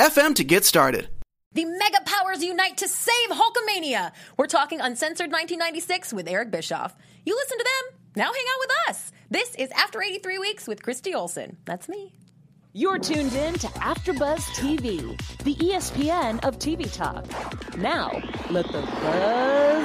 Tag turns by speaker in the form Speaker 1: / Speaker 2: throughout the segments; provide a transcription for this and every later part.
Speaker 1: FM to get started.
Speaker 2: The mega powers unite to save Hulkamania. We're talking Uncensored 1996 with Eric Bischoff. You listen to them, now hang out with us. This is After 83 Weeks with Christy Olson. That's me.
Speaker 3: You're tuned in to AfterBuzz TV, the ESPN of TV talk. Now, let the buzz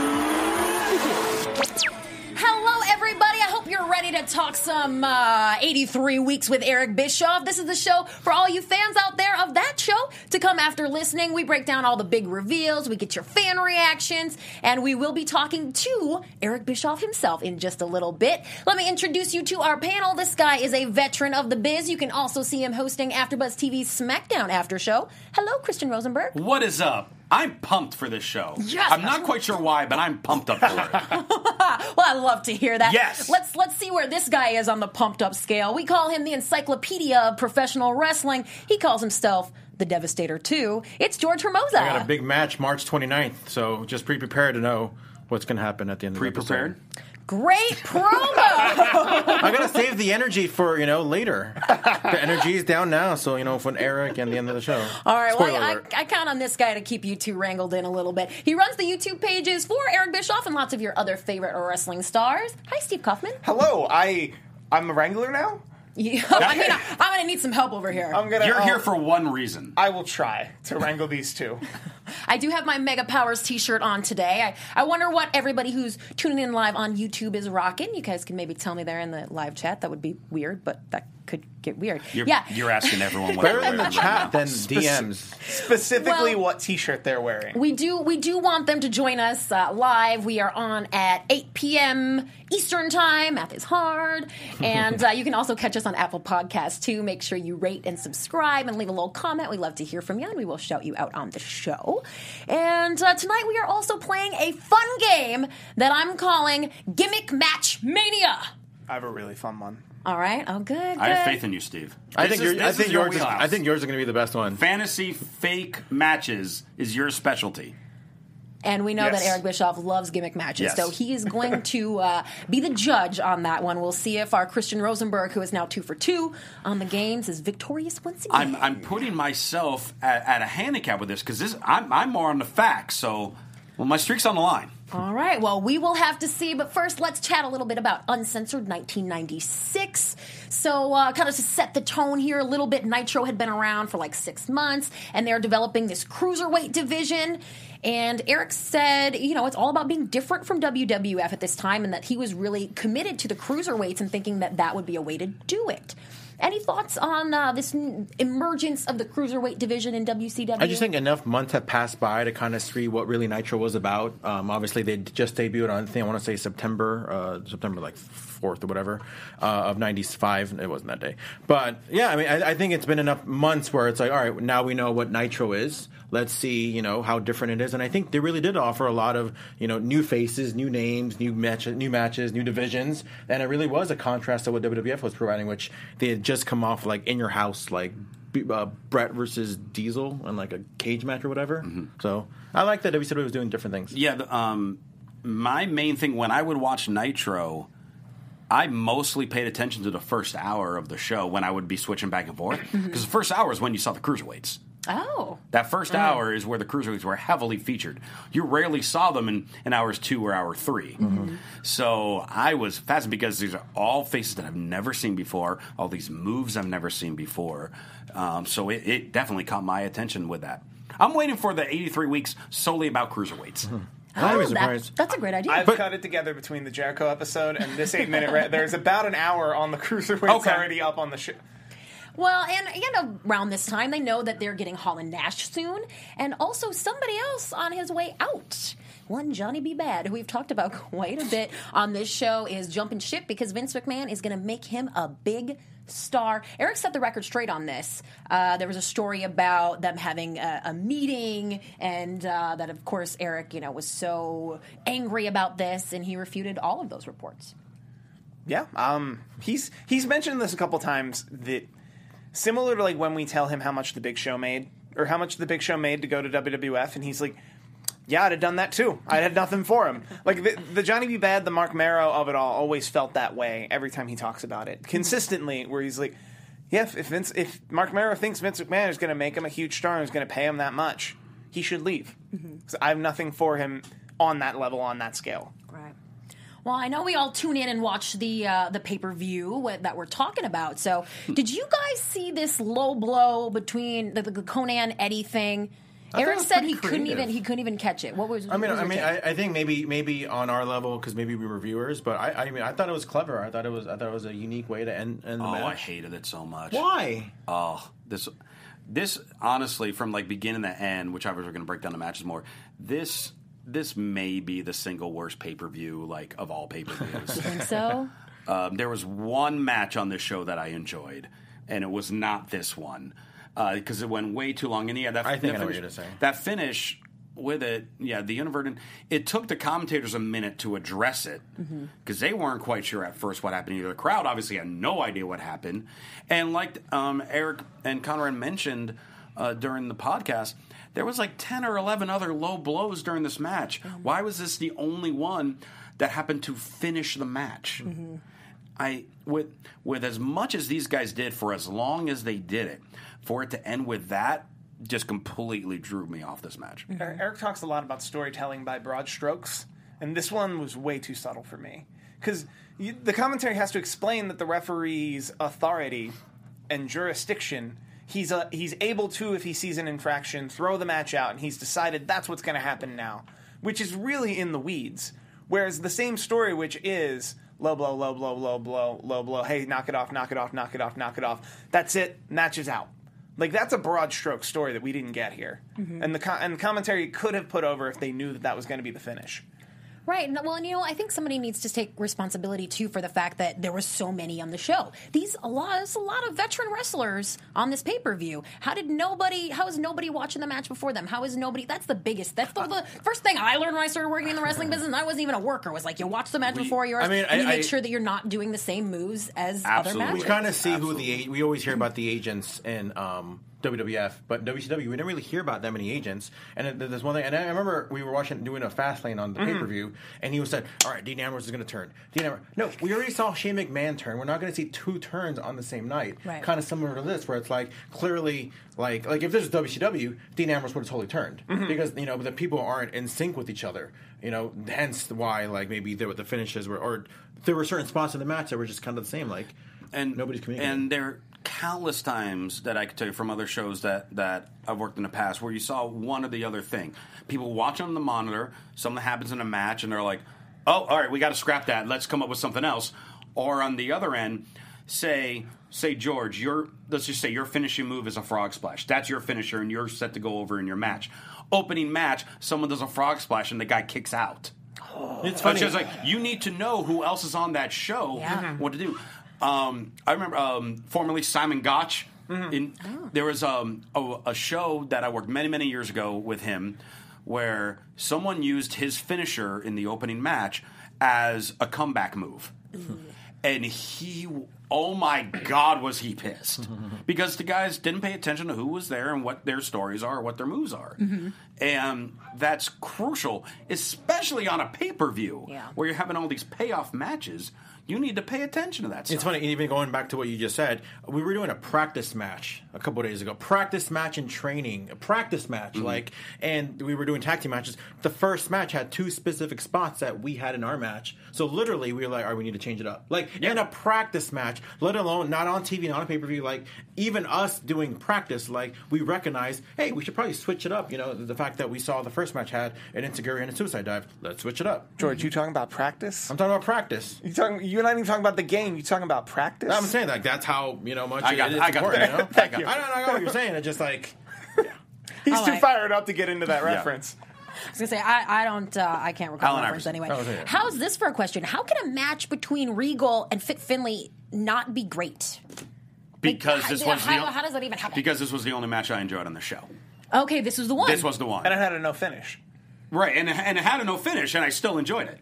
Speaker 3: begin.
Speaker 2: Hello, everybody. I hope you're ready to talk some uh, 83 weeks with Eric Bischoff. This is the show for all you fans out there of that show to come after listening. We break down all the big reveals, we get your fan reactions, and we will be talking to Eric Bischoff himself in just a little bit. Let me introduce you to our panel. This guy is a veteran of the biz. You can also see him hosting AfterBuzz TV's SmackDown After Show. Hello, Christian Rosenberg.
Speaker 4: What is up? I'm pumped for this show.
Speaker 2: Yes.
Speaker 4: I'm not quite sure why, but I'm pumped up for it.
Speaker 2: well, I love to hear that.
Speaker 4: Yes.
Speaker 2: Let's let's see where this guy is on the pumped up scale. We call him the encyclopedia of professional wrestling. He calls himself the Devastator too. It's George Hermosa.
Speaker 5: I got a big match March 29th, so just be prepared to know what's going to happen at the end of the
Speaker 4: Pre-prepared?
Speaker 5: Episode.
Speaker 2: Great promo.
Speaker 5: I got to save the energy for, you know, later. the energy is down now, so, you know, for Eric and the end of the show.
Speaker 2: All right,
Speaker 5: Spoiler
Speaker 2: well, I,
Speaker 5: alert.
Speaker 2: I count on this guy to keep you two wrangled in a little bit. He runs the YouTube pages for Eric Bischoff and lots of your other favorite wrestling stars. Hi, Steve Kaufman.
Speaker 6: Hello, I I'm a wrangler now.
Speaker 2: You, I mean, I, I'm going to need some help over here.
Speaker 6: I'm gonna.
Speaker 4: You're
Speaker 6: uh,
Speaker 4: here for one reason.
Speaker 6: I will try to wrangle these two.
Speaker 2: I do have my Mega Powers t-shirt on today. I, I wonder what everybody who's tuning in live on YouTube is rocking. You guys can maybe tell me there in the live chat. That would be weird, but that could get weird.
Speaker 4: You're,
Speaker 2: yeah.
Speaker 4: you're asking everyone what
Speaker 5: Better
Speaker 4: they're
Speaker 5: in the chat
Speaker 4: right now.
Speaker 5: than DMs.
Speaker 6: Specifically,
Speaker 2: Well-
Speaker 6: what T-shirt they're wearing.
Speaker 2: We do we do want them to join us uh, live. We are on at 8 p.m. Eastern time. Math is hard, and uh, you can also catch us on Apple Podcasts too. Make sure you rate and subscribe and leave a little comment. We love to hear from you, and we will shout you out on the show. And uh, tonight we are also playing a fun game that I'm calling Gimmick Match Mania.
Speaker 6: I have a really fun one.
Speaker 2: All right. Oh, good.
Speaker 4: I have faith in you, Steve.
Speaker 5: I
Speaker 4: This
Speaker 5: think,
Speaker 4: is-
Speaker 5: you're, I
Speaker 4: this
Speaker 5: think
Speaker 4: is your
Speaker 5: yours is. I think yours is going to be the best one.
Speaker 4: fantasy fake matches is your specialty.
Speaker 2: And we know
Speaker 6: Yes.
Speaker 2: that Eric Bischoff loves gimmick matches,
Speaker 4: Yes.
Speaker 2: so he is going to uh, be the judge on that one. We'll see if our Christian Rosenberg, who is now two for two on the games, is victorious once again.
Speaker 4: I'm, I'm putting myself at, at a handicap with this because this I'm, I'm more on the facts. So, well, my streak's on the line.
Speaker 2: All right, well, we will have to see, but first, let's chat a little bit about Uncensored 1996. So, uh, kind of to set the tone here a little bit, Nitro had been around for like six months, and they're developing this cruiserweight division. And Eric said, you know, it's all about being different from WWF at this time, and that he was really committed to the cruiserweights and thinking that that would be a way to do it. Any thoughts on uh, this emergence of the cruiserweight division in WCW?
Speaker 5: I just think enough months have passed by to kind of see what really Nitro was about. Um, obviously, they just debuted on, I think I want to say September, uh, September like fourth or whatever uh, of '95. It wasn't that day, but yeah, I mean, I, I think it's been enough months where it's like, all right, now we know what Nitro is. Let's see, you know, how different it is, and I think they really did offer a lot of, you know, new faces, new names, new matches, new matches, new divisions, and it really was a contrast to what WWF was providing, which they had just come off like in your house, like uh, Bret versus Diesel and like a cage match or whatever. So I like that WCW was doing different things.
Speaker 4: Yeah, the, um, my main thing when I would watch Nitro, I mostly paid attention to the first hour of the show when I would be switching back and forth mm-hmm. because the first hour is when you saw the cruiserweights.
Speaker 2: Oh.
Speaker 4: That first mm. hour is where the cruiserweights were heavily featured. You rarely saw them in, in hours two or hour 3 mm-hmm. Mm-hmm. So I was fascinated because these are all faces that I've never seen before, all these moves I've never seen before. Um, so it, it definitely caught my attention with that. I'm waiting for the 83 weeks solely about cruiserweights.
Speaker 5: I was
Speaker 2: Oh, that-
Speaker 5: surprised.
Speaker 2: that's a great idea.
Speaker 6: I've
Speaker 5: But-
Speaker 6: cut it together between the Jericho episode and this eight minute. Ra- there's about an hour on the cruiserweights
Speaker 4: Okay.
Speaker 6: already up on the show.
Speaker 2: Well, and you know, around this time, they know that they're getting Hall and Nash soon, and also somebody else on his way out. One Johnny B. Badd, who we've talked about quite a bit on this show, is jumping ship because Vince McMahon is going to make him a big star. Eric set the record straight on this. Uh, there was a story about them having a, a meeting, and uh, that, of course, Eric, you know, was so angry about this, and he refuted all of those reports.
Speaker 6: Yeah, um, he's he's mentioned this a couple times that similar to like when we tell him how much the Big Show made or how much the Big Show made to go to WWF, and he's like, "Yeah, I'd have done that too. I had nothing for him." Like the, the Johnny B. Badd, the Marc Mero of it all, always felt that way every time he talks about it consistently, where he's like. Yeah, if if, Vince, if Marc Mero thinks Vince McMahon is going to make him a huge star and is going to pay him that much, he should leave. 'Cause I have nothing for him on that level, on that scale.
Speaker 2: Right. Well, I know we all tune in and watch the uh, the pay per view that we're talking about. So, did you guys see this low blow between the, the Conan Eddie thing?
Speaker 5: Thought it
Speaker 2: Eric said
Speaker 5: pretty
Speaker 2: he couldn't even he couldn't even catch it. What was?
Speaker 5: I mean,
Speaker 2: was
Speaker 5: I mean. I, I think maybe maybe on our level because maybe we were viewers, but I, I mean, I thought it was clever. I thought it was I thought it was a unique way to end, end the
Speaker 4: Oh,
Speaker 5: match.
Speaker 4: I hated it so much.
Speaker 5: Why?
Speaker 4: Oh, this, this honestly, from like beginning to end, which I was going to break down the matches more. This, this may be the single worst pay per view like of all pay per views.
Speaker 2: think so.
Speaker 4: um, there was one match on this show that I enjoyed, and it was not this one because it went way too long. And yeah, that
Speaker 5: I think
Speaker 4: that
Speaker 5: I know what
Speaker 4: finish,
Speaker 5: you're saying.
Speaker 4: That finish with it, yeah, the inadvertent. It took the commentators a minute to address it because they weren't quite sure at first what happened. Either the crowd obviously had no idea what happened, and like um, Eric and Conrad mentioned uh, during the podcast. There was like ten or eleven other low blows during this match. Why was this the only one that happened to finish the match? I with with as much as these guys did for as long as they did it, for it to end with that just completely drew me off this match.
Speaker 6: Er- Eric talks a lot about storytelling by broad strokes, and this one was way too subtle for me because the commentary has to explain that the referee's authority and jurisdiction. He's a, he's able to, if he sees an infraction, throw the match out, and he's decided that's what's going to happen now, which is really in the weeds. Whereas the same story, which is low blow, low blow, low blow, low blow, hey, knock it off, knock it off, knock it off, knock it off. That's it. Match is out. Like that's a broad stroke story that we didn't get here, mm-hmm. and the co- and commentary could have put over if they knew that that was going to be the finish.
Speaker 2: Right. and- Well, and you know, I think somebody needs to take responsibility too for the fact that there were so many on the show. These a lot, there's a lot of veteran wrestlers on this pay per view. How did nobody? How is nobody watching the match before them? How is nobody? That's the biggest. That's the, the first thing I learned when I started working in the wrestling business. I wasn't even a worker. Was like you watch the match before yours,
Speaker 5: I mean,
Speaker 2: and you make
Speaker 5: I-
Speaker 2: sure that you're not doing the same moves as
Speaker 4: Absolutely.
Speaker 2: other
Speaker 5: We
Speaker 2: matches.
Speaker 5: kind of see
Speaker 4: Absolutely.
Speaker 5: who the we always hear about the agents and. um, WWF, but WCW we didn't really hear about that many agents. And there's one thing, and I remember we were watching doing a fast lane on the mm-hmm. pay per view, and he was said, "All right, Dean Ambrose is going to turn." Dean Ambrose, no, we already saw Shane McMahon turn. We're not going to see two turns on the same night.
Speaker 2: Right.
Speaker 5: Kind of similar to this, where it's like clearly, like like if this was WCW, Dean Ambrose would have totally turned mm-hmm. because you know the people aren't in sync with each other. You know, hence why like maybe there were the finishes were or there were certain spots in the match that were just kind of the same. Like
Speaker 4: and
Speaker 5: nobody's communicating.
Speaker 4: And there are countless times that I could tell you from other shows that that I've worked in the past where you saw one or the other thing. People watch on the monitor, something happens in a match, and they're like, "Oh, all right, we got to scrap that. Let's come up with something else." Or on the other end, say. Say George, your let's just say your finishing move is a frog splash. That's your finisher, and you're set to go over in your match. Opening match, someone does a frog splash, and the guy kicks out.
Speaker 5: it's
Speaker 4: It's
Speaker 5: funny.
Speaker 4: just like you need to know who else is on that show,
Speaker 2: Yeah.
Speaker 4: what to do. Um, I remember um, formerly Simon Gotch. In, There was um, a, a show that I worked many many years ago with him, where someone used his finisher in the opening match as a comeback move, and he, oh my god, was he pissed. Because the guys didn't pay attention to who was there and what their stories are, what their moves are, and that's crucial, especially on a pay per view
Speaker 2: Yeah.
Speaker 4: where you're having all these payoff matches. You need to pay attention to that stuff.
Speaker 5: It's funny, even going back to what you just said, we were doing a practice match a couple days ago. Practice match in training, a practice match,
Speaker 4: Mm-hmm.
Speaker 5: like, and we were doing tag team matches. The first match had two specific spots that we had in our match. So literally, we were like, all right, we need to change it up. Like, yeah. in a practice match, let alone not on TV, not on pay per view, like, even us doing practice, like, we recognize, hey, we should probably switch it up. You know, the fact that we saw the first match had an enzuigiri and a suicide dive, let's switch it up.
Speaker 6: George, you talking about practice?
Speaker 5: I'm talking about practice.
Speaker 6: You talking? You're not even talking about the game. You're talking about practice?
Speaker 5: I'm saying like that's how you know much
Speaker 4: I
Speaker 5: it-
Speaker 4: got-
Speaker 5: it's
Speaker 4: I got
Speaker 5: important.
Speaker 4: that.
Speaker 5: You know?
Speaker 4: Thank you.
Speaker 5: I don't know I know what you're saying. It's just like
Speaker 6: He's
Speaker 2: All
Speaker 6: too
Speaker 2: right.
Speaker 6: fired up to get into that reference.
Speaker 2: I was gonna say I, I don't uh, I can't recall the reference anyway.
Speaker 5: Oh, is it?
Speaker 2: How's this for a question? How can a match between Regal and Fit Finlay not be great?
Speaker 4: because
Speaker 2: Like,
Speaker 4: this
Speaker 2: how-
Speaker 4: was the
Speaker 2: how-
Speaker 4: o-
Speaker 2: how does that even happen?
Speaker 4: Because this was the only match I enjoyed on the show.
Speaker 2: Okay, this was the one.
Speaker 4: This was the one.
Speaker 6: and it had a no finish.
Speaker 4: Right, and and it had a no finish, and I still enjoyed it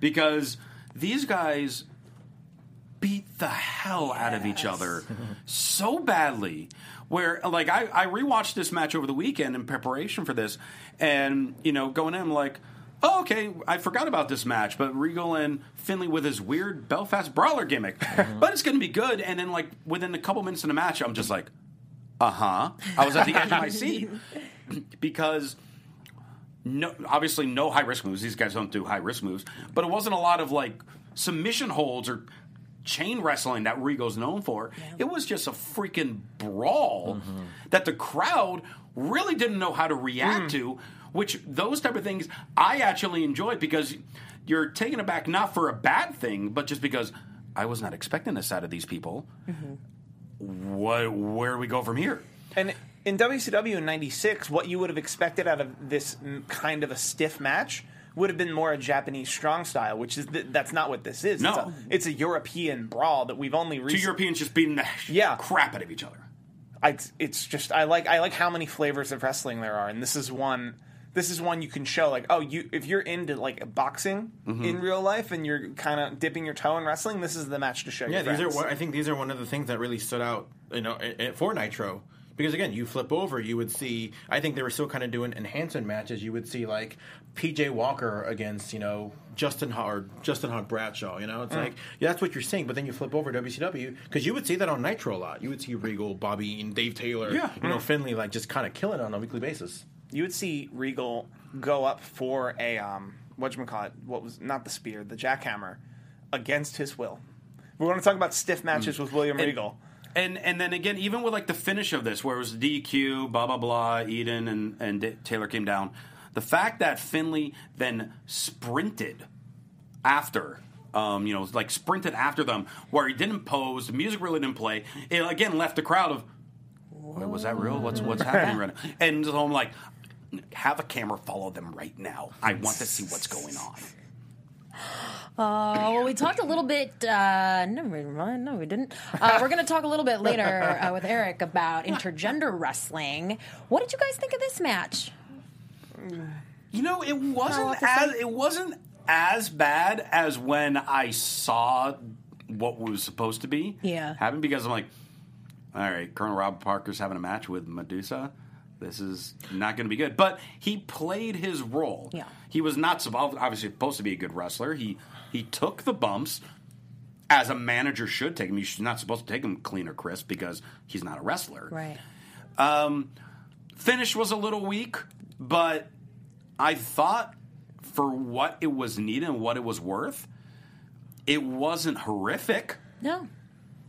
Speaker 4: because these guys beat the hell out of each other so badly. Where like I, I rewatched this match over the weekend in preparation for this, and you know going in I'm like. Oh, okay, I forgot about this match, but Regal and Finlay with his weird Belfast brawler gimmick. But it's going to be good. And then, like, within a couple minutes in the match, I'm just like, uh huh. I was at the edge of my seat because no, obviously no high risk moves. These guys don't do high risk moves, but it wasn't a lot of like submission holds or chain wrestling that Regal's known for. It was just a freaking brawl that the crowd really didn't know how to react to. Which those type of things I actually enjoyed because you're taken aback not for a bad thing, but just because I was not expecting this out of these people. What? Where do we go from here?
Speaker 6: And in WCW in '96, what you would have expected out of this mm, kind of a stiff match would have been more a Japanese strong style, which is th- that's not what this is.
Speaker 4: No.
Speaker 6: it's a, it's a European brawl that we've only
Speaker 4: Two. Europeans just beating the
Speaker 6: Yeah.
Speaker 4: crap out of each other.
Speaker 6: I, it's just I like I like how many flavors of wrestling there are, and this is one. This is one you can show like oh you if you're into like boxing
Speaker 5: Mm-hmm.
Speaker 6: in real life and you're kind of dipping your toe in wrestling, this is the match to show.
Speaker 5: Yeah, these are.
Speaker 6: friends.
Speaker 5: one- I think these are one of the things that really stood out, you know, for Nitro. Because again, you flip over, you would see. I think they were still kind of doing enhancement matches. You would see like PJ Walker against you know Justin or Justin Hawk Bradshaw. You know, it's mm. like yeah, that's what you're seeing. But then you flip over to WCW because you would see that on Nitro a lot. You would see Regal, Bobby, and Dave Taylor.
Speaker 4: Yeah.
Speaker 5: you know mm. Finlay like just kind of killing on a weekly basis.
Speaker 6: you would see Regal go up for a um what call it what was not the spear the jackhammer against his will. We want to talk about stiff matches mm. with William Regal.
Speaker 4: And and then again, even with like the finish of this, where it was DQ, blah blah blah, Eaton and and D- Taylor came down. The fact that Finlay then sprinted after, um, you know, like sprinted after them, where he didn't pose, the music really didn't play. It again left the crowd of, "Wait, was that real? What's what's happening right now? And so I'm like, have a camera follow them right now. I want to see what's going on.
Speaker 2: Uh, well, we talked a little bit. Uh, never mind. No, we didn't. Uh, we're going to talk a little bit later uh, with Eric about intergender wrestling. What did you guys think of this match?
Speaker 4: You know, it wasn't as it wasn't as bad as when I saw what was supposed to be.
Speaker 2: Yeah.
Speaker 4: happen because I'm like, all right, Colonel Rob Parker's having a match with Medusa. This is not going to be good. But he played his role.
Speaker 2: Yeah.
Speaker 4: he was not obviously supposed to be a good wrestler. He he took the bumps as a manager should take him. You're not supposed to take him clean or crisp because he's not a wrestler.
Speaker 2: Right.
Speaker 4: Um, finish was a little weak, but I thought for what it was needed and what it was worth, it wasn't horrific.
Speaker 2: No,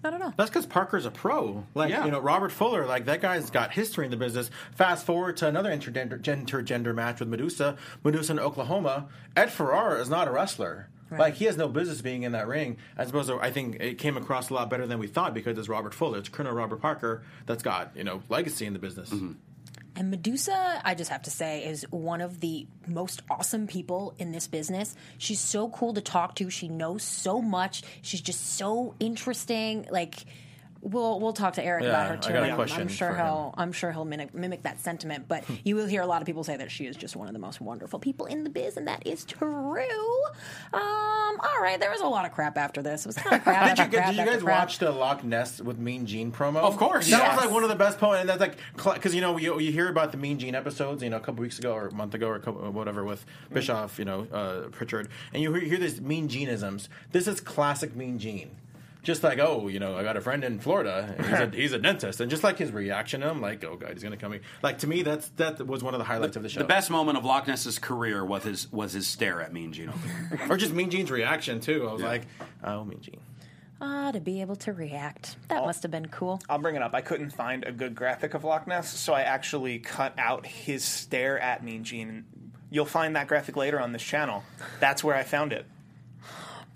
Speaker 2: not at all.
Speaker 5: That's because Parker's a pro. Like
Speaker 4: Yeah.
Speaker 5: you know, Robert Fuller, like that guy's got history in the business. Fast forward to another intergender, intergender match with Medusa, Medusa in Oklahoma. Ed Ferrara is not a wrestler. Like he has no business being in that ring. As opposed to, I think it came across a lot better than we thought because it's Robert Fuller. It's Colonel Robert Parker that's got you know legacy in the business. Mm-hmm.
Speaker 2: And Medusa, I just have to say, is one of the most awesome people in this business. She's so cool to talk to. She knows so much. She's just so interesting. Like, we'll we'll talk to Eric
Speaker 5: Yeah,
Speaker 2: about her
Speaker 5: I
Speaker 2: too.
Speaker 5: got a
Speaker 2: I'm-
Speaker 5: question
Speaker 2: I'm sure
Speaker 5: for
Speaker 2: he'll I'm sure he'll mimic, mimic that sentiment. But you will hear a lot of people say that she is just one of the most wonderful people in the biz, and that is true. Um, all right, there was a lot of crap after this. It was kind of crap.
Speaker 5: Did you,
Speaker 2: after crap
Speaker 5: did you
Speaker 2: after
Speaker 5: gues
Speaker 2: crap.
Speaker 5: watch the Loch Ness with Mean Gene promo?
Speaker 4: Of course.
Speaker 5: That
Speaker 2: Yes.
Speaker 5: was like one of the best poems. And that's like because you know you, you hear about the Mean Gene episodes, you know, a couple weeks ago or a month ago or a couple, whatever with Bischoff, you know, uh, Pritchard, and you hear, hear these Mean Geneisms. This is classic Mean Gene. Just like, oh, you know, I got a friend in Florida. And he's, a, he's a dentist, and just like his reaction, I'm like, oh god, he's gonna come. in. Like to me, that's that was one of the highlights of the show.
Speaker 4: The best moment of Loch Ness's career was his was his stare at Mean Gene.
Speaker 5: or just Mean Gene's reaction too. I was like, oh, Mean Gene.
Speaker 2: Ah, to be able to react. That must have been cool.
Speaker 6: I'll bring it up. I couldn't find a good graphic of Loch Ness, so I actually cut out his stare at Mean Gene. You'll find that graphic later on this channel. That's where I found it.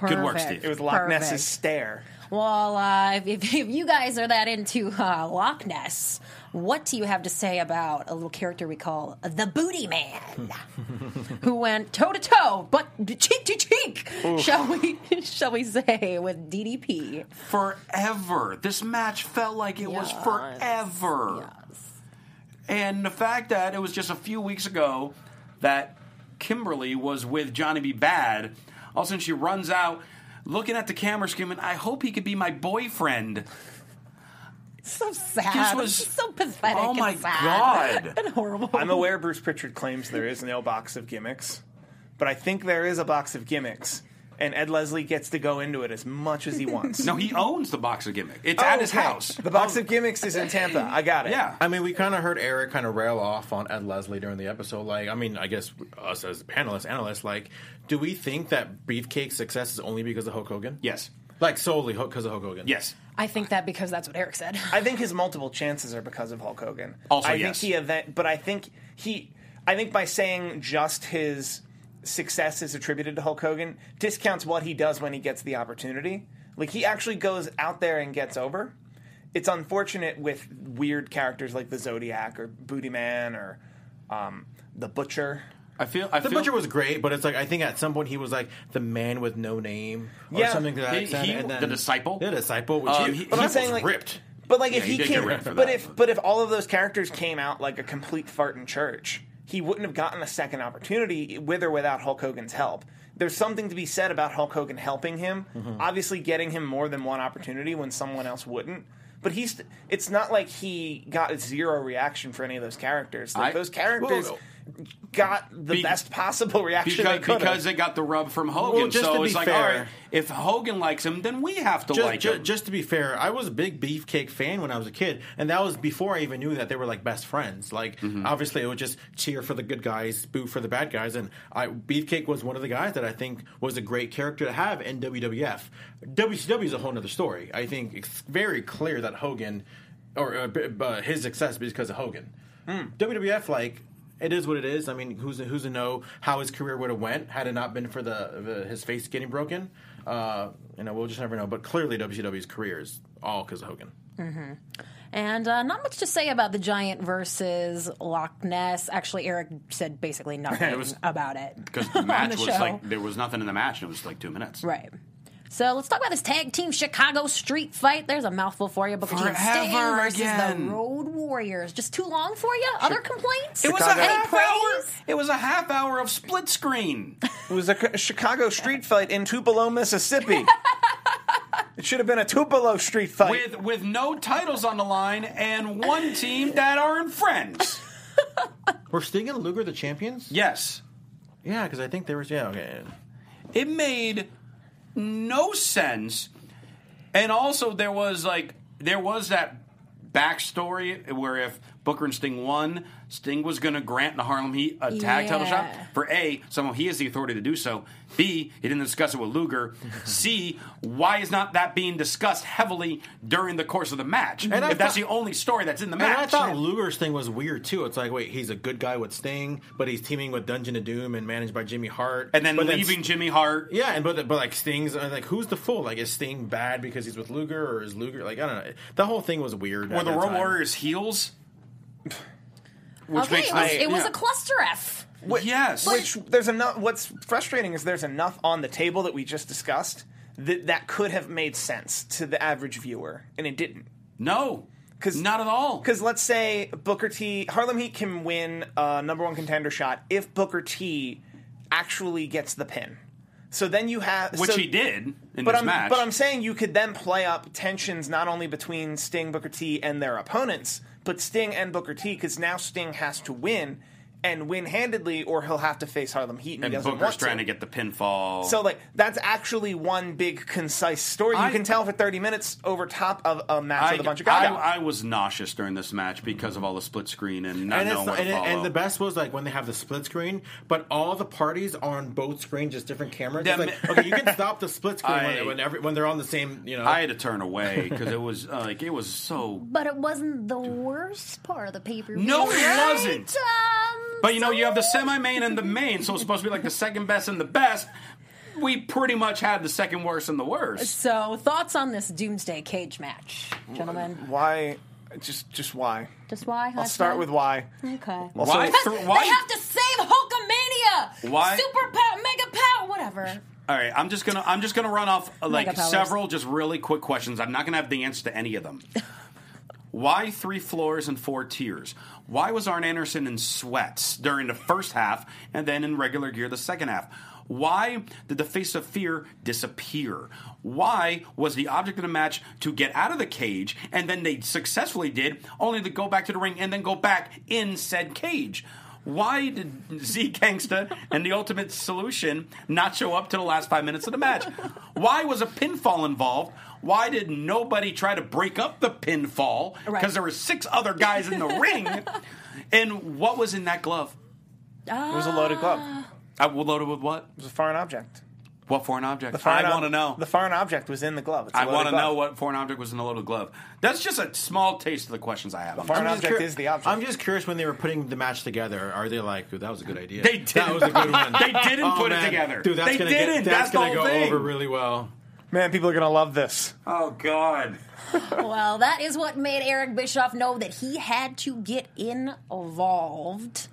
Speaker 4: Good work,
Speaker 2: Perfect.
Speaker 4: Steve.
Speaker 6: It was Loch
Speaker 2: Perfect.
Speaker 6: Ness's stare.
Speaker 2: Well, uh, if, if, if you guys are that into uh, Loch Ness, What do you have to say about a little character we call the Booty Man, who went toe to toe, but cheek to cheek, shall we shall we say, with DDP?
Speaker 4: forever. This match felt like it was forever.
Speaker 2: Yes.
Speaker 4: And the fact that it was just a few weeks ago that Kimberly was with Johnny B. Badd, all of a sudden she runs out looking at the camera screaming, I hope he could be my boyfriend.
Speaker 2: So sad.
Speaker 4: This was-
Speaker 2: so pathetic.
Speaker 4: Oh
Speaker 2: and
Speaker 4: my
Speaker 2: sad.
Speaker 4: God.
Speaker 2: and horrible.
Speaker 6: I'm aware Bruce Pritchard claims there is no box of gimmicks, but I think there is a box of gimmicks, and Ed Leslie gets to go into it as much as he wants.
Speaker 4: No, he owns the box of gimmicks. It's
Speaker 6: Oh,
Speaker 4: at his
Speaker 6: okay.
Speaker 4: house.
Speaker 6: The box of gimmicks is in Tampa. I got it.
Speaker 4: Yeah.
Speaker 5: I mean, we kind of heard Eric kind of rail off on Ed Leslie during the episode. Like, I mean, I guess us as panelists, analysts, like, do we think that Beefcake's success is only because of Hulk Hogan?
Speaker 4: Yes.
Speaker 5: Like, solely because of Hulk Hogan?
Speaker 4: Yes.
Speaker 2: I think that because that's what Eric said.
Speaker 6: I think his multiple chances are because of Hulk Hogan.
Speaker 4: Also,
Speaker 6: I
Speaker 4: yes.
Speaker 6: think he event, but I think he, I think by saying just his success is attributed to Hulk Hogan discounts what he does when he gets the opportunity. Like he actually goes out there and gets over. It's unfortunate with weird characters like the Zodiac or Booty Man or um, the Butcher.
Speaker 4: I feel. I
Speaker 5: The
Speaker 4: feel,
Speaker 5: Butcher was great, but it's like I think at some point he was like the man with no name or
Speaker 6: Yeah.
Speaker 5: something to that
Speaker 4: He-
Speaker 5: extent.
Speaker 4: he-
Speaker 5: and then,
Speaker 4: the disciple?
Speaker 5: the disciple, which
Speaker 4: Um,
Speaker 5: he,
Speaker 4: he-
Speaker 6: But I'm
Speaker 5: was
Speaker 6: saying like
Speaker 5: ripped.
Speaker 6: But like if
Speaker 4: he
Speaker 6: he
Speaker 4: did
Speaker 6: came,
Speaker 4: get ripped for
Speaker 6: but
Speaker 4: that,
Speaker 6: if
Speaker 4: but-
Speaker 6: but if all of those characters came out like a complete fart in church, he wouldn't have gotten a second opportunity with or without Hulk Hogan's help. There's something to be said about Hulk Hogan helping him,
Speaker 4: Mm-hmm.
Speaker 6: obviously getting him more than one opportunity when someone else wouldn't. But he's it's not like he got zero reaction for any of those characters. Like
Speaker 4: I-
Speaker 6: those characters
Speaker 5: Well,
Speaker 6: got the
Speaker 4: Be-
Speaker 6: best possible reaction
Speaker 4: because,
Speaker 6: they could
Speaker 4: because they got the rub from Hogan.
Speaker 5: Well, just
Speaker 4: so
Speaker 5: to
Speaker 4: it's
Speaker 5: be
Speaker 4: like,
Speaker 5: fair-
Speaker 4: all right, if Hogan likes him, then we have to
Speaker 5: just,
Speaker 4: like
Speaker 5: ju-
Speaker 4: him.
Speaker 5: just to be fair, I was a big Beefcake fan when I was a kid, and that was before I even knew that they were like best friends. Like,
Speaker 4: Mm-hmm.
Speaker 5: obviously, it would just cheer for the good guys, boo for the bad guys, and I, Beefcake was one of the guys that I think was a great character to have in WWF. WCW is a whole other story. I think it's very clear that Hogan, or uh, uh, his success is because of Hogan.
Speaker 4: Hmm.
Speaker 5: WWF, like. It is what it is. I mean, who's who's to know how his career would have went had it not been for the, the his face getting broken? Uh, you know, we'll just never know. But clearly, WCW's career is all because of Hogan.
Speaker 2: And uh, not much to say about the Giant versus Loch Ness. Actually, Eric said basically nothing it
Speaker 4: was-
Speaker 2: about it
Speaker 4: because the match
Speaker 2: the
Speaker 4: was
Speaker 2: show.
Speaker 4: like there was nothing in the match, and it was like two minutes.
Speaker 2: right. So let's talk about this tag team Chicago Street Fight. There's a mouthful for you. Booker T Sting versus
Speaker 4: again.
Speaker 2: the Road Warriors. Just too long for you? Other complaints?
Speaker 4: It was a
Speaker 6: Chicago-
Speaker 2: Any
Speaker 4: half
Speaker 2: praise?
Speaker 4: hour. It was a half hour of split screen.
Speaker 6: It was a c- Chicago street fight in Tupelo, Mississippi. it should have been a Tupelo street fight.
Speaker 4: with with no titles on the line and one team that aren't friends.
Speaker 5: Were Sting and Luger the champions?
Speaker 4: Yes,
Speaker 5: Yeah, because I think there was. Yeah, okay.
Speaker 4: it made no sense, and also there was like there was that backstory where if Booker and Sting won, Sting was going to grant the Harlem Heat a tag title shot. For A, somehow he has the authority to do so. B, he didn't discuss it with Luger. C, why is not that being discussed heavily during the course of the match?
Speaker 5: And I
Speaker 4: if that's the only story that's in the
Speaker 5: And I
Speaker 4: match.
Speaker 5: thought Luger's thing was weird too. It's like, wait, he's a good guy with Sting, but he's teaming with Dungeon of Doom and managed by Jimmy Hart,
Speaker 4: and then
Speaker 5: but
Speaker 4: leaving Jimmy Hart.
Speaker 5: Yeah, and but but like Sting's uh, like who's the fool? Like is Sting bad because he's with Luger or is Luger like I don't know. The whole thing was weird.
Speaker 4: Were the
Speaker 5: that
Speaker 4: Road. Warriors heels? Which
Speaker 2: Okay,
Speaker 4: makes
Speaker 2: it was,
Speaker 4: no-
Speaker 2: it was
Speaker 4: yeah.
Speaker 2: a cluster F.
Speaker 4: yes.
Speaker 6: Which there's enough. What's frustrating is there's enough on the table that we just discussed that that could have made sense to the average viewer, and it didn't.
Speaker 4: no,
Speaker 6: 'Cause-
Speaker 4: not at all.
Speaker 6: Because let's say Booker T, Harlem Heat can win a number one contender shot if Booker T actually gets the pin. So then you have
Speaker 4: which
Speaker 6: so-
Speaker 4: he did in
Speaker 6: But
Speaker 4: this
Speaker 6: I'm
Speaker 4: match.
Speaker 6: but I'm saying you could then play up tensions not only between Sting, Booker T, and their opponents, but Sting and Booker T, because now Sting has to win and win handedly, or he'll have to face Harlem Heat, and,
Speaker 4: and
Speaker 6: he doesn't
Speaker 4: Booker's
Speaker 6: want
Speaker 4: trying
Speaker 6: to.
Speaker 4: to get the pinfall.
Speaker 6: So like that's actually one big concise story you
Speaker 4: I-
Speaker 6: can tell for 30 minutes over top of a match
Speaker 4: I,
Speaker 6: with a bunch of guys.
Speaker 4: I was nauseous during this match because of all the split screen and not
Speaker 5: And,
Speaker 4: knowing what
Speaker 5: and,
Speaker 4: to
Speaker 5: it- and the best was like when they have the split screen, but all the parties are on both screens, just different cameras. It's
Speaker 4: That
Speaker 5: like, okay, you can stop the split screen
Speaker 4: I-
Speaker 5: when, when, every, when they're on the same. You know,
Speaker 4: I had to turn away because it was uh, like it was so.
Speaker 2: But it wasn't the worst part of the pay per view.
Speaker 4: No, it wasn't.
Speaker 2: Um,
Speaker 4: But you know, you have the semi-main and the main, so it's supposed to be like the second best and the best. We pretty much had the second worst and the worst.
Speaker 2: So, thoughts on this Doomsday cage match, gentlemen?
Speaker 6: Why? Just just why?
Speaker 2: Just why?
Speaker 6: I'll start with why.
Speaker 2: Okay.
Speaker 4: Why?
Speaker 2: Because
Speaker 4: th-
Speaker 2: they have to save Hulkamania.
Speaker 4: Why-
Speaker 2: Super power, mega power, whatever.
Speaker 4: All right, I'm just gonna I'm just gonna run off uh, like
Speaker 2: Mega powers.
Speaker 4: several just really quick questions. I'm not gonna have the answer to any of them. Why three floors and four tiers? Why was Arn Anderson in sweats during the first half and then in regular gear the second half? Why did the face of fear disappear? Why was the object of the match to get out of the cage and then they successfully did, only to go back to the ring and then go back in said cage? Why did Z Gangsta and the Ultimate Solution not show up to the last five minutes of the match? Why was a pinfall involved? Why did nobody try to break up the pinfall? Because
Speaker 2: Right.
Speaker 4: there were six other guys in the ring. And what was in that glove?
Speaker 6: It was a loaded glove.
Speaker 4: I will load it with what?
Speaker 6: It was a foreign object.
Speaker 4: What foreign object?
Speaker 6: The foreign
Speaker 4: I
Speaker 6: ob-
Speaker 4: want to know.
Speaker 6: The foreign object was in the glove. It's a
Speaker 4: I want to know what foreign object was in the loaded glove. That's just a small taste of the questions I have. on
Speaker 6: foreign object
Speaker 5: cur-
Speaker 6: is the object.
Speaker 5: I'm just curious when they were putting the match together. Are they like, "Ooh, that was a good idea?
Speaker 4: They didn't.
Speaker 5: was a good one.
Speaker 4: They didn't
Speaker 5: Oh,
Speaker 4: put it together.
Speaker 5: dude. That's
Speaker 4: They
Speaker 5: gonna
Speaker 4: didn't.
Speaker 5: get that's,
Speaker 4: That's
Speaker 5: gonna go
Speaker 4: thing.
Speaker 5: over really well.
Speaker 6: Man, people are gonna love this.
Speaker 4: Oh God.
Speaker 2: Well, that is what made Eric Bischoff know that he had to get involved.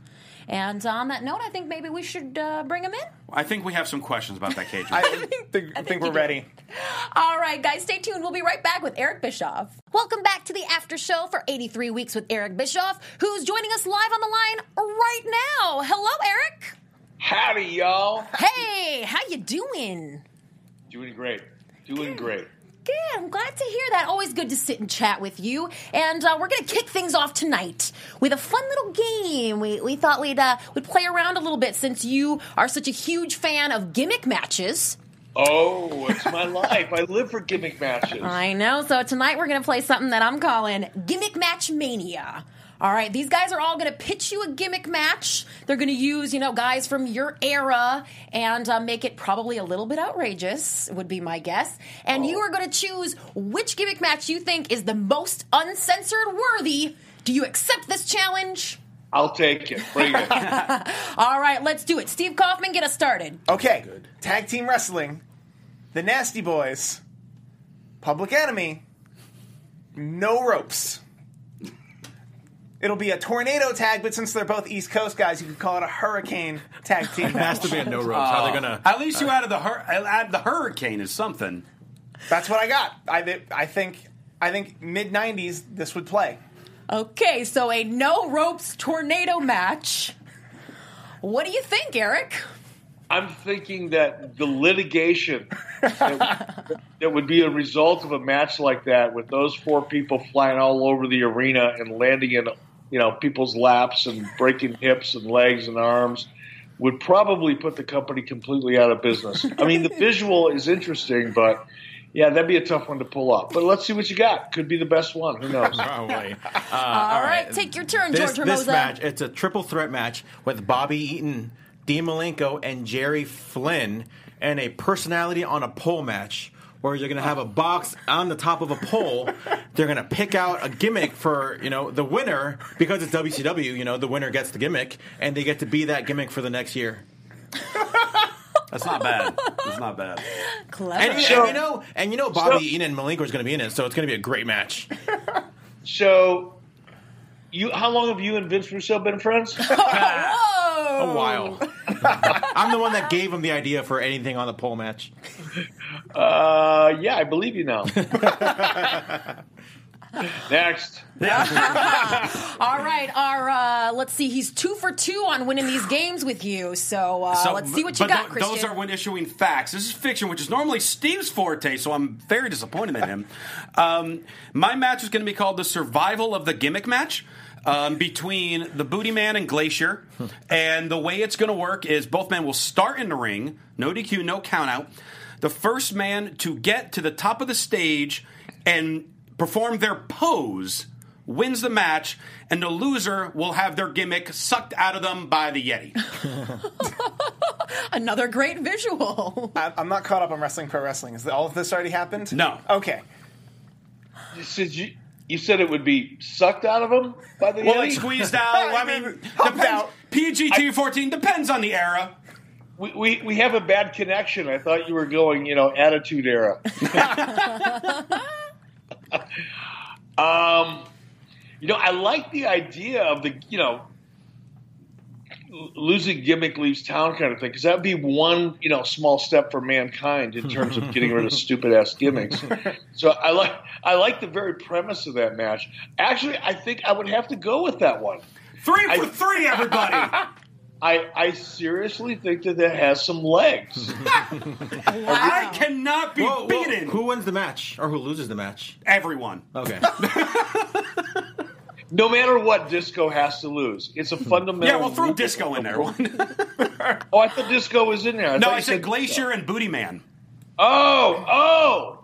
Speaker 2: And on that note, I think maybe we should uh, bring him in.
Speaker 4: I think we have some questions about that cage.
Speaker 6: I think, I think, we're
Speaker 2: you do.
Speaker 6: ready.
Speaker 2: All right, guys, stay tuned. We'll be right back with Eric Bischoff. Welcome back to the after show for 83 Weeks with Eric Bischoff, who's joining us live on the line right now. Hello, Eric.
Speaker 7: Howdy, y'all.
Speaker 2: Hey, how you doing?
Speaker 7: Doing great. Doing great.
Speaker 2: Good. I'm glad to hear that. Always good to sit and chat with you. And uh, we're going to kick things off tonight with a fun little game. We, we thought we'd uh, would play around a little bit since you are such a huge fan of gimmick matches.
Speaker 7: Oh, it's my life. I live for gimmick matches.
Speaker 2: I know. So tonight we're going to play something that I'm calling Gimmick Match Mania. All right, these guys are all going to pitch you a gimmick match. They're going to use, you know, guys from your era and uh, make it probably a little bit outrageous, would be my guess. And you are going to choose which gimmick match you think is the most uncensored worthy. Do you accept this challenge?
Speaker 7: I'll take it. Bring it.
Speaker 2: All right, let's do it. Steve Kaufman, get us started.
Speaker 6: Okay. Good. Tag team wrestling. The Nasty Boys. Public Enemy. No ropes. It'll be a tornado tag, but since they're both East Coast guys, you could call it a hurricane tag team
Speaker 5: It has
Speaker 6: match.
Speaker 5: to be a no ropes. How they oh. gonna?
Speaker 4: At least you added the hur- add the hurricane is something.
Speaker 6: That's what I got. I, I think I think mid '90s this would play.
Speaker 2: Okay, so a no ropes tornado match. What do you think, Eric?
Speaker 7: I'm thinking that the litigation that, that would be a result of a match like that, with those four people flying all over the arena and landing in, you know, people's laps and breaking hips and legs and arms, would probably put the company completely out of business. I mean, the visual is interesting, but yeah, that'd be a tough one to pull off. But let's see what you got. Could be the best one. Who knows?
Speaker 5: Probably. Uh,
Speaker 2: All right, take your turn,
Speaker 5: This,
Speaker 2: George
Speaker 5: this
Speaker 2: Hermosa.
Speaker 5: match, it's a triple threat match with Bobby Eaton, Dean Malenko, and Jerry Flynn, and a personality on a pole match. Where you're gonna have a box on the top of a pole, they're gonna pick out a gimmick for you know the winner because it's WCW. You know the winner gets the gimmick, and they get to be that gimmick for the next year.
Speaker 4: That's not bad. That's not bad.
Speaker 2: Clever.
Speaker 5: And, you-
Speaker 7: So-
Speaker 5: and you know, and you know, Bobby
Speaker 7: So-
Speaker 5: Eaton and Malenko is gonna be in it, so it's gonna be a great match.
Speaker 7: So, you how long have you and Vince Russo been friends?
Speaker 5: Oh, A while. I'm the one that gave him the idea for anything on the pole match.
Speaker 7: Uh, yeah, I believe you now. Next.
Speaker 2: All right, our uh, let's see. He's two for two on winning these games with you. So, uh,
Speaker 4: So,
Speaker 2: let's see what you
Speaker 4: but
Speaker 2: got,
Speaker 4: tho-
Speaker 2: Christian.
Speaker 4: Those are when issuing facts. This is fiction, which is normally Steve's forte, so I'm very disappointed in him. Um, my match is going to be called the Survival of the Gimmick match. Um, between the Booty Man and Glacier, and the way it's going to work is both men will start in the ring, no DQ, no count out. The first man to get to the top of the stage and perform their pose wins the match, and the loser will have their gimmick sucked out of them by the Yeti.
Speaker 2: Another great visual.
Speaker 6: I, I'm not caught up on wrestling pro wrestling. Is all of this already happened?
Speaker 4: No.
Speaker 6: Okay.
Speaker 7: You said you, you said it would be sucked out of them by the
Speaker 4: Well,
Speaker 7: Yeti?
Speaker 4: like squeezed out. I mean,
Speaker 6: Pumped
Speaker 4: depends,
Speaker 6: out.
Speaker 4: PG 14 depends on the era.
Speaker 7: we, we we have a bad connection. I thought you were going, you know, attitude era. um, You know, I like the idea of the you know losing gimmick leaves town kind of thing because that would be one you know small step for mankind in terms of getting rid of stupid ass gimmicks. So I like I like the very premise of that match. Actually, I think I would have to go with that one.
Speaker 4: Three for
Speaker 7: I-
Speaker 4: three, everybody.
Speaker 7: I I seriously think that that has some legs.
Speaker 4: I cannot be
Speaker 5: Whoa, whoa,
Speaker 4: beaten.
Speaker 5: Who wins the match or who loses the match?
Speaker 4: Everyone.
Speaker 5: Okay.
Speaker 7: No matter what, Disco has to lose. It's a hmm. fundamental.
Speaker 4: Yeah, well, throw. Disco in there.
Speaker 7: Oh, I thought Disco was in there.
Speaker 4: no, I
Speaker 7: you
Speaker 4: said
Speaker 7: Disco.
Speaker 4: Glacier and Booty Man.
Speaker 7: Oh, oh.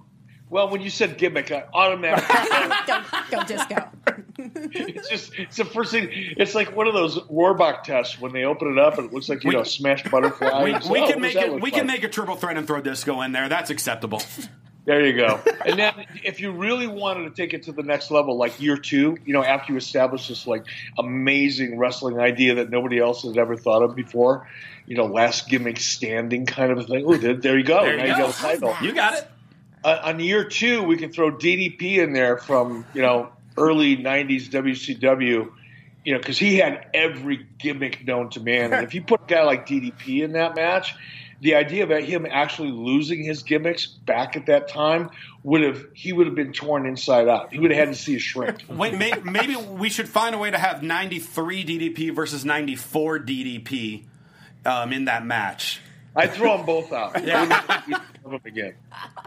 Speaker 7: Well, when you said gimmick, I automatically.
Speaker 2: go, go disco.
Speaker 7: it's just it's the first thing. It's like one of those Rorschach tests when they open it up and it looks like you
Speaker 4: We-
Speaker 7: know smashed butterfly.
Speaker 4: We, we
Speaker 7: oh,
Speaker 4: can make it.
Speaker 7: look
Speaker 4: We can make a triple threat and throw Disco in there. That's acceptable.
Speaker 7: There you go. And then if you really wanted to take it to the next level, like year two, you know, after you establish this like amazing wrestling idea that nobody else had ever thought of before, you know, last gimmick standing kind of a thing. Oh, there, there you go.
Speaker 4: There
Speaker 7: now
Speaker 4: you
Speaker 7: you
Speaker 4: go.
Speaker 7: got a title.
Speaker 4: You got it.
Speaker 7: uh, on year two, we can throw DDP in there from you know early '90s WCW, you know, because he had every gimmick known to man. And if you put a guy like DDP in that match, the idea about him actually losing his gimmicks back at that time would have he would have been torn inside out. He would have had to see a shrink.
Speaker 4: Wait, may, maybe we should find a way to have 93 DDP versus 94 DDP um, in that match.
Speaker 7: I'd throw them both out.
Speaker 4: Yeah.
Speaker 7: Of them again.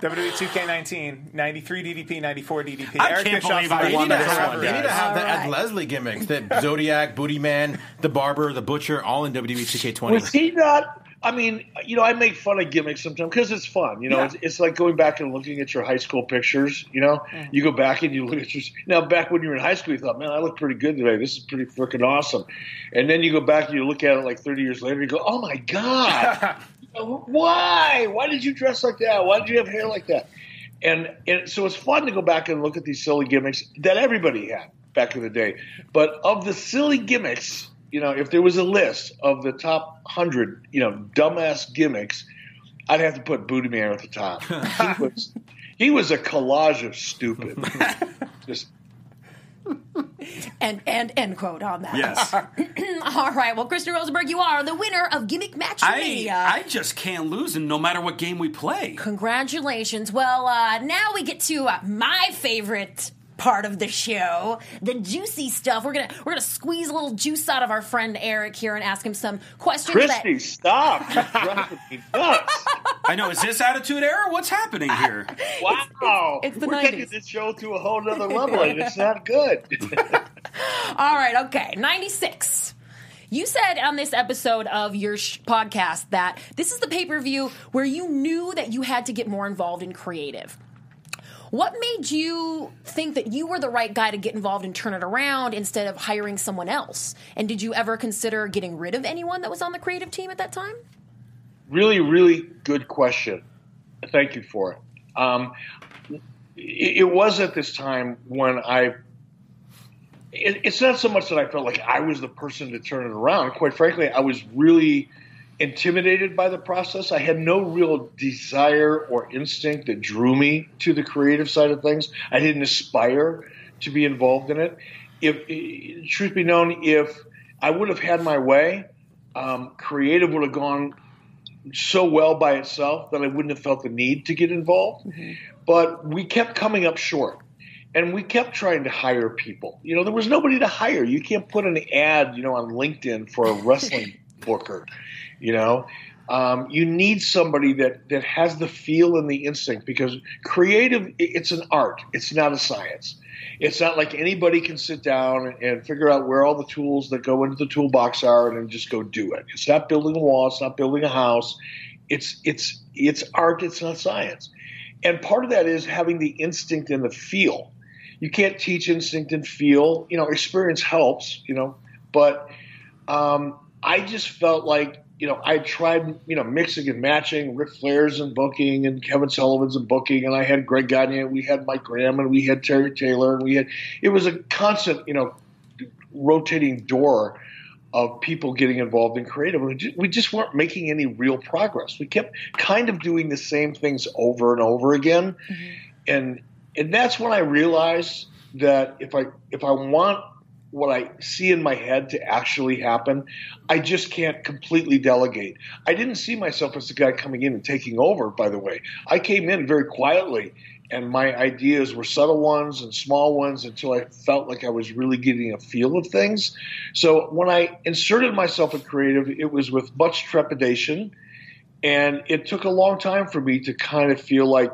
Speaker 6: WWE 2K19, 93 DDP, 94 DDP.
Speaker 4: I
Speaker 6: Eric
Speaker 4: can't
Speaker 6: Bischoff's
Speaker 4: believe I
Speaker 6: the
Speaker 5: They
Speaker 6: one
Speaker 5: need to have, they need to
Speaker 6: guys.
Speaker 5: have the
Speaker 2: All
Speaker 5: Ed. Leslie gimmicks, the Zodiac, Booty Man, the Barber, the Butcher, all in WWE 2K20.
Speaker 7: Was he not? I mean, you know, I make fun of gimmicks sometimes because it's fun. You know,
Speaker 4: Yeah.
Speaker 7: it's, it's like going back and looking at your high school pictures. You know, you go back and you look at your now. Back when you were in high school, you thought, "Man, I look pretty good today. This is pretty freaking awesome." And then you go back and you look at it like 30 years later, you go, "Oh my god, why? Why did you dress like that? Why did you have hair like that?" And, and so it's fun to go back and look at these silly gimmicks that everybody had back in the day. But of the silly gimmicks, you know, if there was a list of the top hundred, you know, dumbass gimmicks, I'd have to put Booty Man at the top. he was he was a collage of stupid. Just
Speaker 2: And and end quote on that.
Speaker 4: Yes.
Speaker 2: All right. Well, Christian Rosenberg, you are the winner of Gimmick Match
Speaker 4: I, I just can't lose, and no matter what game we play.
Speaker 2: Congratulations. Well, uh, now we get to uh, my favorite part of the show, the juicy stuff. We're gonna we're gonna squeeze a little juice out of our friend Eric here and ask him some questions.
Speaker 7: Christy,
Speaker 2: that,
Speaker 7: stop! You're driving me nuts.
Speaker 4: I know. Is this Attitude Era? What's happening here?
Speaker 7: Wow,
Speaker 2: it's the
Speaker 7: we're
Speaker 2: 90s.
Speaker 7: taking this show to a whole nother level, and it's not good.
Speaker 2: All right. Okay. Ninety six. You said on this episode of your sh- podcast that this is the pay per view where you knew that you had to get more involved in creative. What made you think that you were the right guy to get involved and turn it around instead of hiring someone else? And did you ever consider getting rid of anyone that was on the creative team at that time?
Speaker 7: really, really good question. Thank you for it. Um, it, was at this time when I. It, it's not so much that I felt like I was the person to turn it around. Quite frankly, I was really intimidated by the process. I had no real desire or instinct that drew me to the creative side of things. I didn't aspire to be involved in it. If truth be known, if I would have had my way, um, creative would have gone so well by itself that I wouldn't have felt the need to get involved. But we kept coming up short. And we kept trying to hire people. You know, there was nobody to hire. You can't put an ad, you know, on LinkedIn for a wrestling booker. You know, um, you need somebody that that has the feel and the instinct because creative it's an art. It's not a science. It's not like anybody can sit down and, figure out where all the tools that go into the toolbox are and just go do it. It's not building a wall. It's not building a house. It's it's it's art. It's not science. And part of that is having the instinct and the feel. You can't teach instinct and feel. You know, experience helps. You know, but um, I just felt like you know I tried you know mixing and matching Ric Flair's and booking and Kevin Sullivan's and booking, and I had Greg Gagne, and we had Mike Graham, and we had Terry Taylor, and we had it was a constant you know rotating door of people getting involved in creative. We ju- we just weren't making any real progress. We kept kind of doing the same things over and over again, mm-hmm. and and that's when I realized that if I if I want what I see in my head to actually happen, I just can't completely delegate. I didn't see myself as the guy coming in and taking over, by the way. I came in very quietly and my ideas were subtle ones and small ones until I felt like I was really getting a feel of things. So when I inserted myself in creative, it was with much trepidation, and it took a long time for me to kind of feel like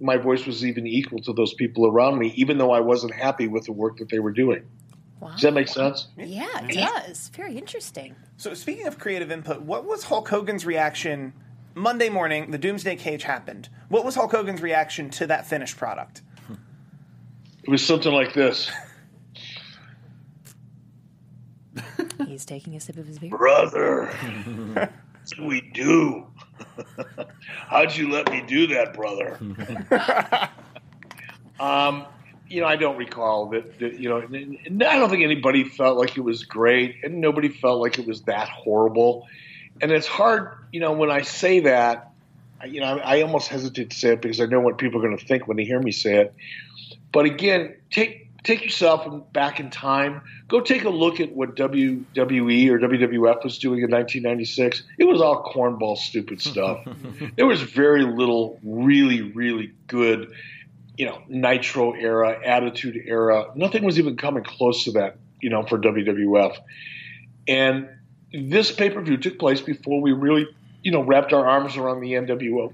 Speaker 7: my voice was even equal to those people around me, even though I wasn't happy with the work that they were doing.
Speaker 2: Wow.
Speaker 7: Does that make sense?
Speaker 2: Yeah, it does. Very interesting.
Speaker 6: So, speaking of creative input, what was Hulk Hogan's reaction Monday morning? The Doomsday Cage happened. What was Hulk Hogan's reaction to that finished product?
Speaker 7: It was something like this.
Speaker 2: He's taking a sip of his beer.
Speaker 7: Brother, what do we do? How'd you let me do that, brother? um, you know, I don't recall that, that, you know, I don't think anybody felt like it was great, and nobody felt like it was that horrible. And it's hard, you know, when I say that, you know, I, I almost hesitate to say it because I know what people are going to think when they hear me say it. But again, take take yourself back in time. Go take a look at what WWE or WWF was doing in 1996. It was all cornball, stupid stuff. there was very little really, really good, you know, Nitro era, Attitude era. Nothing was even coming close to that, you know, for WWF. And this pay per view took place before we really, you know, wrapped our arms around the NWO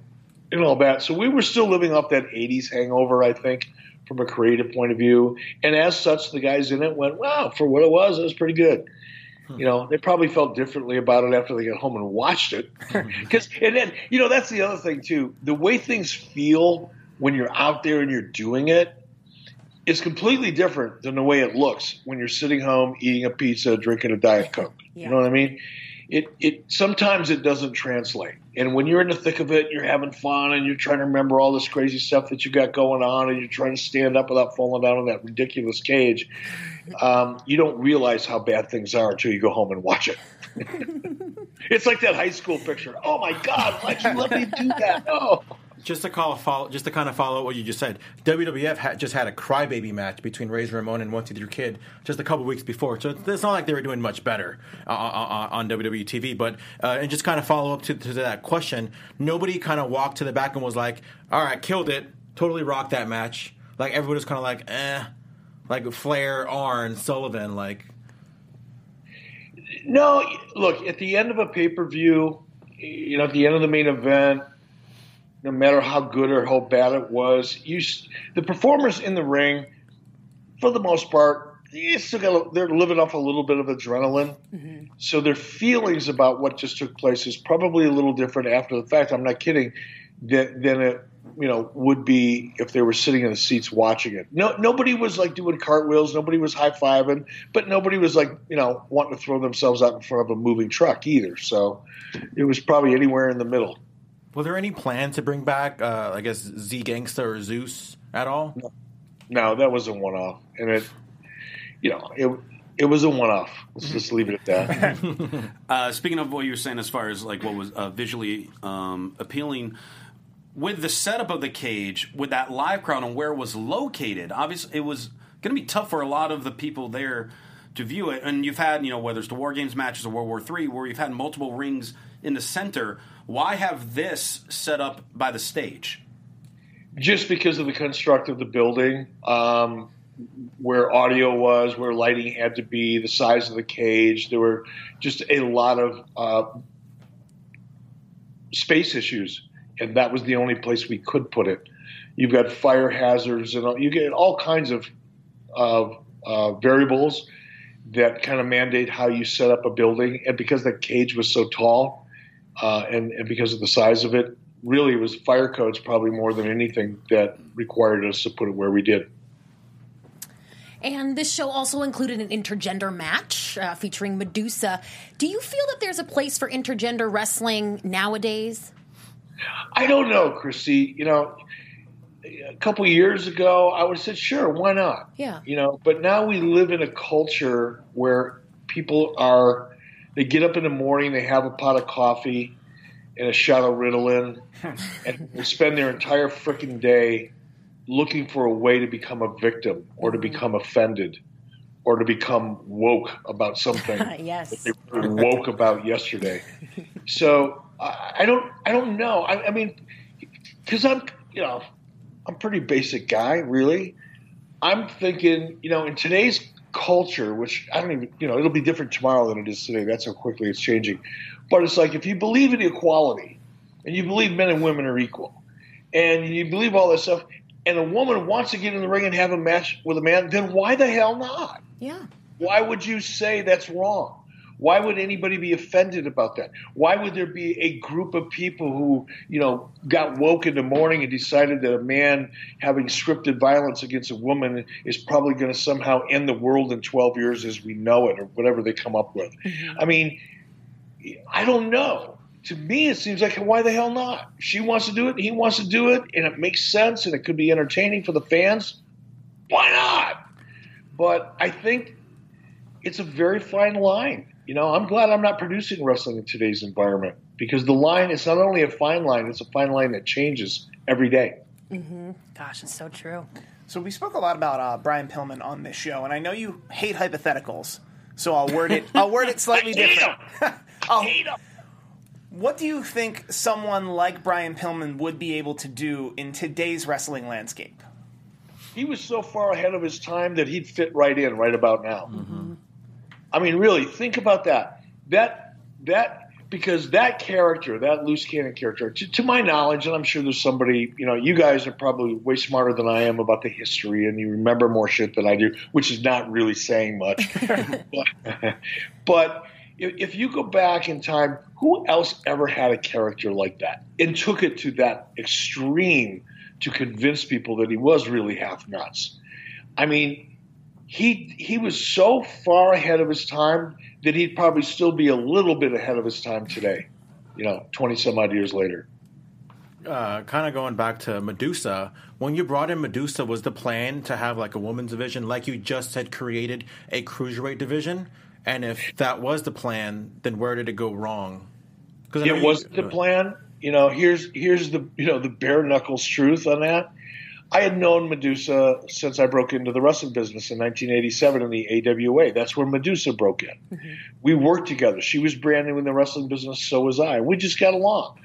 Speaker 7: and all that. So we were still living off that 80s hangover, I think from a creative point of view. And as such, the guys in it went, wow, for what it was, it was pretty good. Hmm. You know, they probably felt differently about it after they got home and watched it. Because, and then, you know, that's the other thing, too. The way things feel when you're out there and you're doing it, is completely different than the way it looks when you're sitting home eating a pizza, drinking a Diet Coke. Yeah. You know what I mean? It, it sometimes it doesn't translate. And when you're in the thick of it, you're having fun and you're trying to remember all this crazy stuff that you got going on and you're trying to stand up without falling down in that ridiculous cage. Um, you don't realize how bad things are until you go home and watch it. it's like that high school picture. Oh my God, why'd you let me do that? Oh
Speaker 5: just to call follow, just to kind of follow what you just said, WWF just had a crybaby match between Razor Ramon and One Two Three Kid just a couple weeks before, so it's not like they were doing much better uh, uh, uh on WWE TV. But uh, and just kind of follow up to, to that question, nobody kind of walked to the back and was like, "All right, killed it, totally rocked that match." Like everybody was kind of like, "Eh," like Flair, Arn, Sullivan, like.
Speaker 7: No, look at the end of a pay per view. You know, at the end of the main event, no matter how good or how bad it was. You, the performers in the ring, for the most part, you still got, they're living off a little bit of adrenaline. Mm-hmm. So their feelings about what just took place is probably a little different after the fact. I'm not kidding. Than, than it you know would be if they were sitting in the seats watching it. No, nobody was like doing cartwheels. Nobody was high fiving, but nobody was like you know wanting to throw themselves out in front of a moving truck either. So it was probably anywhere in the middle.
Speaker 5: Were there any plans to bring back, uh, I guess, Z Gangsta or Zeus at all?
Speaker 7: No. no, that was a one off. And it, you know, it, it was a one off. Let's just leave it at that.
Speaker 4: uh, speaking of what you were saying as far as like what was uh, visually um, appealing, with the setup of the cage, with that live crowd and where it was located, obviously it was going to be tough for a lot of the people there to view it. And you've had, you know, whether it's the War Games matches or World War Three, where you've had multiple rings in the center. Why have this set up by the stage?
Speaker 7: Just because of the construct of the building, um, where audio was, where lighting had to be, the size of the cage. There were just a lot of uh, space issues, and that was the only place we could put it. You've got fire hazards, and you get all kinds of of uh, variables that kind of mandate how you set up a building. And because the cage was so tall, uh, and, and because of the size of it, really it was fire codes probably more than anything that required us to put it where we did.
Speaker 2: And this show also included an intergender match uh, featuring Medusa. Do you feel that there's a place for intergender wrestling nowadays?
Speaker 7: I don't know, Chrissy. You know, a couple years ago, I would have said, sure, why not?
Speaker 2: Yeah.
Speaker 7: You know, but now we live in a culture where people are, they get up in the morning, they have a pot of coffee and a shot of Ritalin, and they spend their entire freaking day looking for a way to become a victim or to mm-hmm. become offended or to become woke about something
Speaker 2: Yes.
Speaker 7: that they were woke about yesterday. So I, I don't I don't know. I, I mean, because I'm you know I'm a pretty basic guy, really. I'm thinking, you know, in today's culture, which I don't even, you know, it'll be different tomorrow than it is today. That's how quickly it's changing. But it's like if you believe in equality and you believe men and women are equal and you believe all that stuff, and a woman wants to get in the ring and have a match with a man, then why the hell not?
Speaker 2: Yeah.
Speaker 7: Why would you say that's wrong? Why would anybody be offended about that? Why would there be a group of people who, you know, got woke in the morning and decided that a man having scripted violence against a woman is probably going to somehow end the world in 12 years as we know it or whatever they come up with? Mm-hmm. I mean, I don't know. To me, it seems like why the hell not? She wants to do it, he wants to do it, and it makes sense and it could be entertaining for the fans. Why not? But I think it's a very fine line. You know, I'm glad I'm not producing wrestling in today's environment because the line is not only a fine line, it's a fine line that changes every day.
Speaker 2: Gosh, it's so true.
Speaker 6: So we spoke a lot about uh, Brian Pillman on this show, and I know you hate hypotheticals, so I'll word it. I'll word it slightly
Speaker 7: hate
Speaker 6: different. I'll-
Speaker 7: Hate 'em.
Speaker 6: what do you think someone like Brian Pillman would be able to do in today's wrestling landscape?
Speaker 7: He was so far ahead of his time that he'd fit right in right about now. I mean, really, think about that. That that because that character, that loose cannon character, to, to my knowledge, and I'm sure there's somebody, you know, you guys are probably way smarter than I am about the history, and you remember more shit than I do, which is not really saying much. but, but if, if you go back in time, who else ever had a character like that and took it to that extreme to convince people that he was really half nuts? I mean, he he was so far ahead of his time that he'd probably still be a little bit ahead of his time today. You know, twenty some odd years later.
Speaker 5: uh, kind of going back to Medusa, when you brought in Medusa, was the plan to have like a women's division, like you just had created a cruiserweight division? And if that was the plan, then where did it go wrong? Because
Speaker 7: It wasn't the plan. You know, here's here's the you know the bare knuckles truth on that. I had known Medusa since I broke into the wrestling business in 1987 in the AWA. That's where Medusa broke in. We worked together. She was brand new in the wrestling business, so was I. We just got along.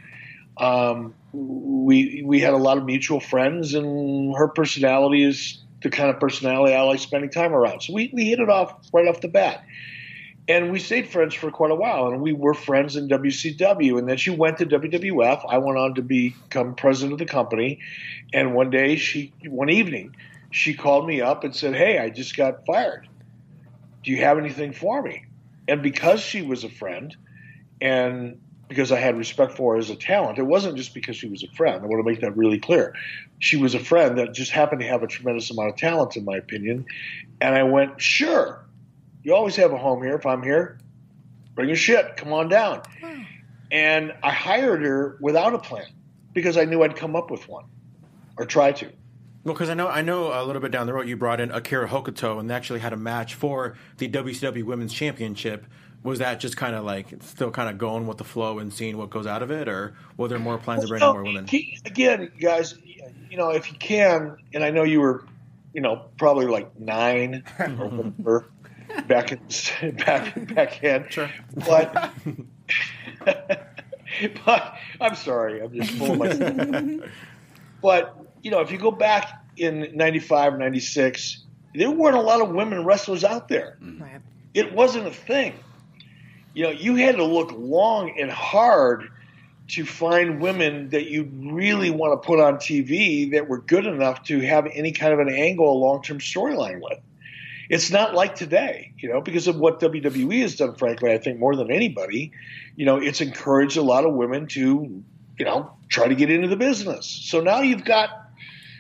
Speaker 7: Um, we we had a lot of mutual friends, and her personality is the kind of personality I like spending time around. So we, we hit it off right off the bat. And we stayed friends for quite a while, and we were friends in WCW. And then she went to WWF. I went on to become president of the company. And one day, she, one evening, she called me up and said, "Hey, I just got fired. Do you have anything for me?" And because she was a friend, and because I had respect for her as a talent, it wasn't just because she was a friend. I want to make that really clear. She was a friend that just happened to have a tremendous amount of talent, in my opinion. And I went, "Sure." You always have a home here. If I'm here, bring your shit. Come on down. And I hired her without a plan because I knew I'd come up with one or try to.
Speaker 5: Well, because I know I know a little bit down the road you brought in Akira Hokuto and they actually had a match for the WCW Women's Championship. Was that just kind of like still kind of going with the flow and seeing what goes out of it, or were there more plans to bring in more women?
Speaker 7: he- again, guys, you know, if you can, and I know you were, you know, probably like nine or whatever back in back back then.
Speaker 5: Sure.
Speaker 7: But but I'm sorry, I'm just full of myself. but you know, if you go back in '95, '96, there weren't a lot of women wrestlers out there. Mm-hmm.
Speaker 2: Right.
Speaker 7: It wasn't a thing. You know, you had to look long and hard to find women that you really want to put on TV that were good enough to have any kind of an angle, a long term storyline with. It's not like today, you know, because of what WWE has done, frankly, I think more than anybody, you know, it's encouraged a lot of women to, you know, try to get into the business. So now you've got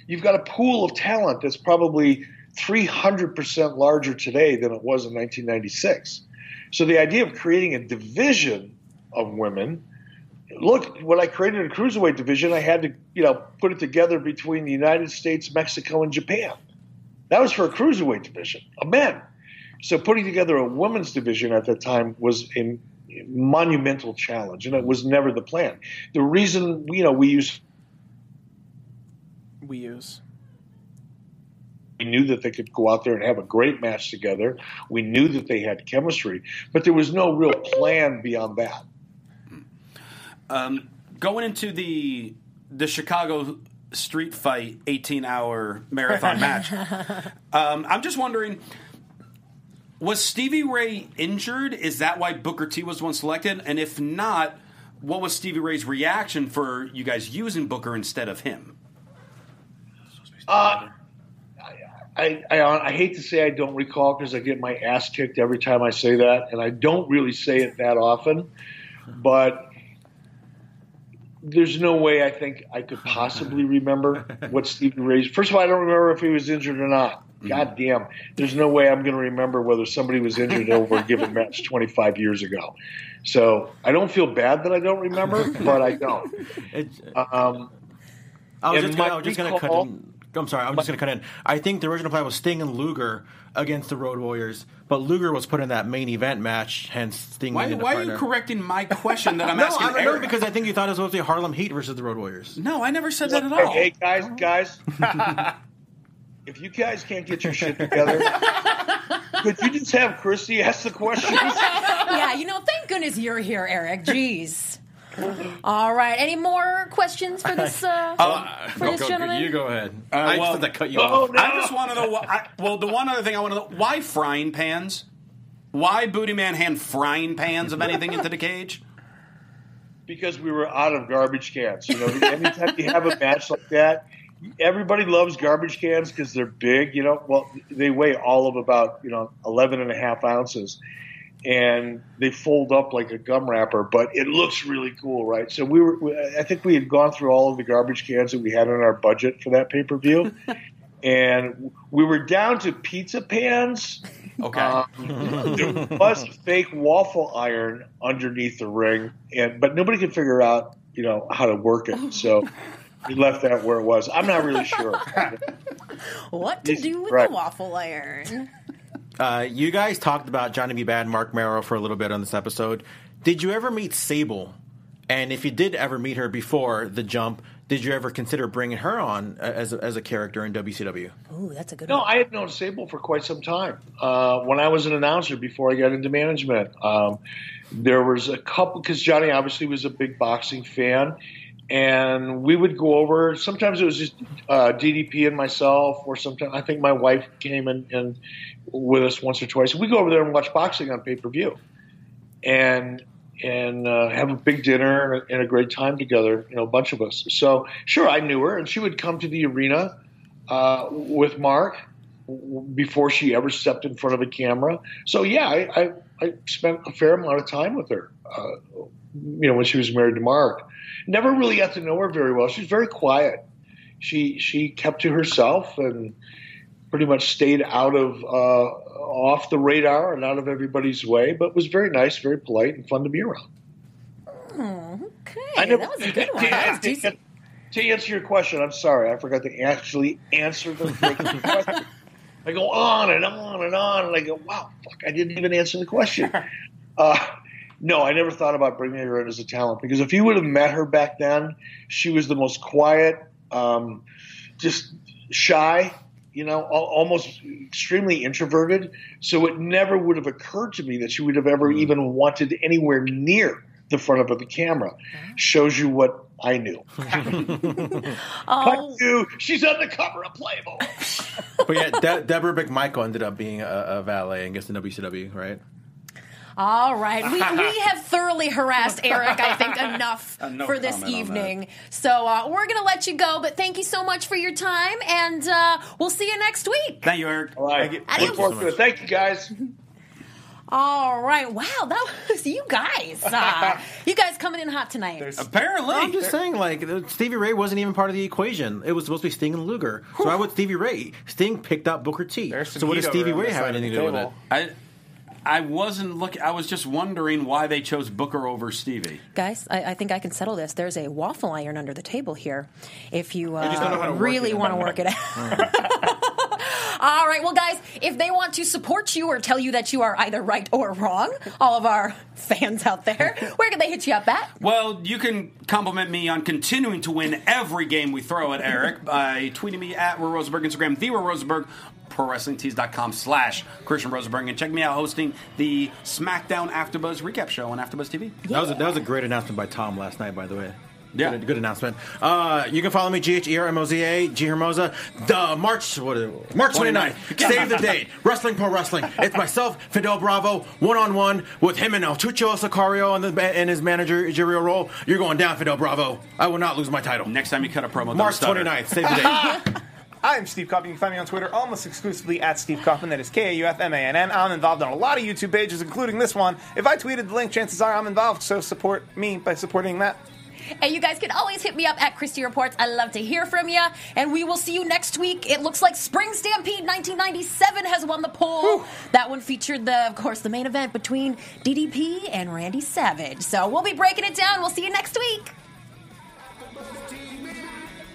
Speaker 7: you've got a pool of talent that's probably 300% larger today than it was in 1996. So the idea of creating a division of women, look, when I created a cruiserweight division, I had to, you know, put it together between the United States, Mexico, and Japan. That was for a cruiserweight division a men. So putting together a women's division at that time was a monumental challenge, and it was never the plan. The reason, you know, we use
Speaker 6: We use.
Speaker 7: We knew that they could go out there and have a great match together. We knew that they had chemistry, but there was no real plan beyond that.
Speaker 4: Um, going into the the Chicago street fight 18 hour marathon match, um, I'm just wondering. Was Stevie Ray injured? Is that why Booker T was the one selected? And if not, what was Stevie Ray's reaction for you guys using Booker instead of him?
Speaker 7: Uh, I, I, I hate to say I don't recall because I get my ass kicked every time I say that, and I don't really say it that often. But there's no way I think I could possibly remember what Stevie Ray's. First of all, I don't remember if he was injured or not. God damn, there's no way I'm going to remember whether somebody was injured over a given match 25 years ago. So I don't feel bad that I don't remember, but I don't. Um,
Speaker 5: I was just gonna,
Speaker 7: my
Speaker 5: I was just gonna cut in. I'm sorry, I'm just gonna cut in. I think the original plan was Sting and Luger against the Road Warriors, but Luger was put in that main event match, hence Sting.
Speaker 4: Why, why are you correcting my question that I'm
Speaker 5: No,
Speaker 4: asking
Speaker 5: I don't know
Speaker 4: Eric?
Speaker 5: because I think you thought it was supposed to be Harlem Heat versus the Road Warriors.
Speaker 4: no, I never said that at
Speaker 7: Hey,
Speaker 4: all.
Speaker 7: hey, guys, oh. guys. if you guys can't get your shit together, could you just have Christy ask the questions?
Speaker 2: yeah, you know, thank goodness you're here, Eric. Jeez. All right. Any more questions for this uh, for
Speaker 5: Go-
Speaker 2: this
Speaker 5: go-
Speaker 2: gentleman?
Speaker 5: You go ahead.
Speaker 4: Uh,
Speaker 5: I
Speaker 4: well-
Speaker 5: just had to cut you
Speaker 7: Oh,
Speaker 5: off.
Speaker 7: no.
Speaker 4: I just want to know. Why, I, well, the one other thing I want to know: why frying pans? Why Booty Man hand frying pans of anything into the cage?
Speaker 7: because we were out of garbage cans. You know, anytime you have a match like that, everybody loves garbage cans because they're big. You know, well, they weigh all of about you know 11 and a half ounces, and they fold up like a gum wrapper. But it looks really cool, right? So we were, I think we had gone through all of the garbage cans that we had in our budget for that pay per view. And we were down to pizza pans.
Speaker 4: Okay.
Speaker 7: Um, there was a fake waffle iron underneath the ring, and but nobody could figure out, you know, how to work it. So we left that where it was. I'm not really sure.
Speaker 2: What to do with
Speaker 7: Right.
Speaker 2: the waffle iron?
Speaker 5: Uh, you guys talked about Johnny B. Badd, Marc Mero for a little bit on this episode. Did you ever meet Sable? And if you did ever meet her before the jump, did you ever consider bringing her on as a, as a character in WCW?
Speaker 2: Ooh, that's a good
Speaker 7: No,
Speaker 2: one.
Speaker 7: I had known Sable for quite some time. Uh, when I was an announcer before I got into management, um, there was a couple because Johnny obviously was a big boxing fan, and we would go over. Sometimes it was just uh, DDP and myself, or sometimes I think my wife came in, in with us once or twice. We go over there and watch boxing on pay per view, and and uh, have a big dinner and a, great time together. You know, a bunch of us. So sure, I knew her, and she would come to the arena uh, with Marc before she ever stepped in front of a camera. So yeah, I, I, I spent a fair amount of time with her. You know, when she was married to Marc, never really got to know her very well. She's very quiet. She she kept to herself and pretty much stayed out of uh, off the radar and out of everybody's way, but was very nice, very polite, and fun to be around.
Speaker 2: Okay,
Speaker 7: I never-
Speaker 2: that was a good one. That.
Speaker 7: To answer your question, I'm sorry, I forgot to actually answer the question. I go on and on and on, and I go, wow, fuck, I didn't even answer the question. Uh, no, I never thought about bringing her in as a talent because if you would have met her back then, she was the most quiet, um, just shy, you know, almost extremely introverted. So it never would have occurred to me that she would have ever even wanted anywhere near the front of the camera. Shows you what I knew.
Speaker 2: Oh,
Speaker 7: Cut to, she's on the cover of Playboy.
Speaker 5: But yeah, De- Deborah McMichael ended up being a, a valet, I guess, in WCW, right?
Speaker 2: All right. We, we have thoroughly harassed Eric, I think, enough
Speaker 4: Uh, no
Speaker 2: for this evening. So uh, we're going to let you go, but thank you so much for your time, and uh, we'll see you next week.
Speaker 4: Thank you, Eric.
Speaker 7: All right.
Speaker 2: Adios.
Speaker 7: Look forward to it. Thank you, guys.
Speaker 2: All right. Wow, that was you guys. Uh, you guys coming in hot tonight.
Speaker 4: Apparently,
Speaker 5: I'm just saying, like Stevie Ray wasn't even part of the equation. It was supposed to be Sting and Luger. So why would Stevie Ray? Sting picked up Booker T. So what does Stevie Ray have anything to do with it?
Speaker 4: I I wasn't looking. I was just wondering why they chose Booker over Stevie.
Speaker 2: Guys, I, I think I can settle this. There's a waffle iron under the table here. If you
Speaker 5: just don't know how
Speaker 2: uh,
Speaker 5: to
Speaker 2: really want to work it out. All right, well, guys, if they want to support you or tell you that you are either right or wrong, all of our fans out there, where can they hit you up at?
Speaker 4: Well, you can compliment me on continuing to win every game we throw at Eric by tweeting me at Will Rosenberg, Instagram, the Will Rosenberg, ProWrestlingTees.com slash Christian Rosenberg, and check me out hosting the SmackDown AfterBuzz recap show on AfterBuzz TV.
Speaker 5: That was a, that was a great announcement by Tom last night, by the way.
Speaker 4: Yeah.
Speaker 5: good, good announcement. Uh, you can follow me G H E R M O Z A G Hermosa. The March what is it? March 29th. Save the date. Wrestling Pro Wrestling. It's myself, Fidel Bravo, one on one with him and El Tucho Sicario and, the, and his managerial role. You're going down, Fidel Bravo. I will not lose my title.
Speaker 4: Next time you cut a promo,
Speaker 5: March
Speaker 4: stutter.
Speaker 5: 29th. Save the date.
Speaker 6: I'm Steve Kaufmann. You can find me on Twitter almost exclusively at Steve Kaufmann. That is K A U F M A N N. I'm involved on a lot of YouTube pages, including this one. If I tweeted the link, chances are I'm involved, so support me by supporting that.
Speaker 2: And you guys can always hit me up at Christy Reports. I love to hear from you. And we will see you next week. It looks like Spring Stampede 1997 has won the poll. That one featured the, of course, the main event between DDP and Randy Savage. So we'll be breaking it down. We'll see you next week.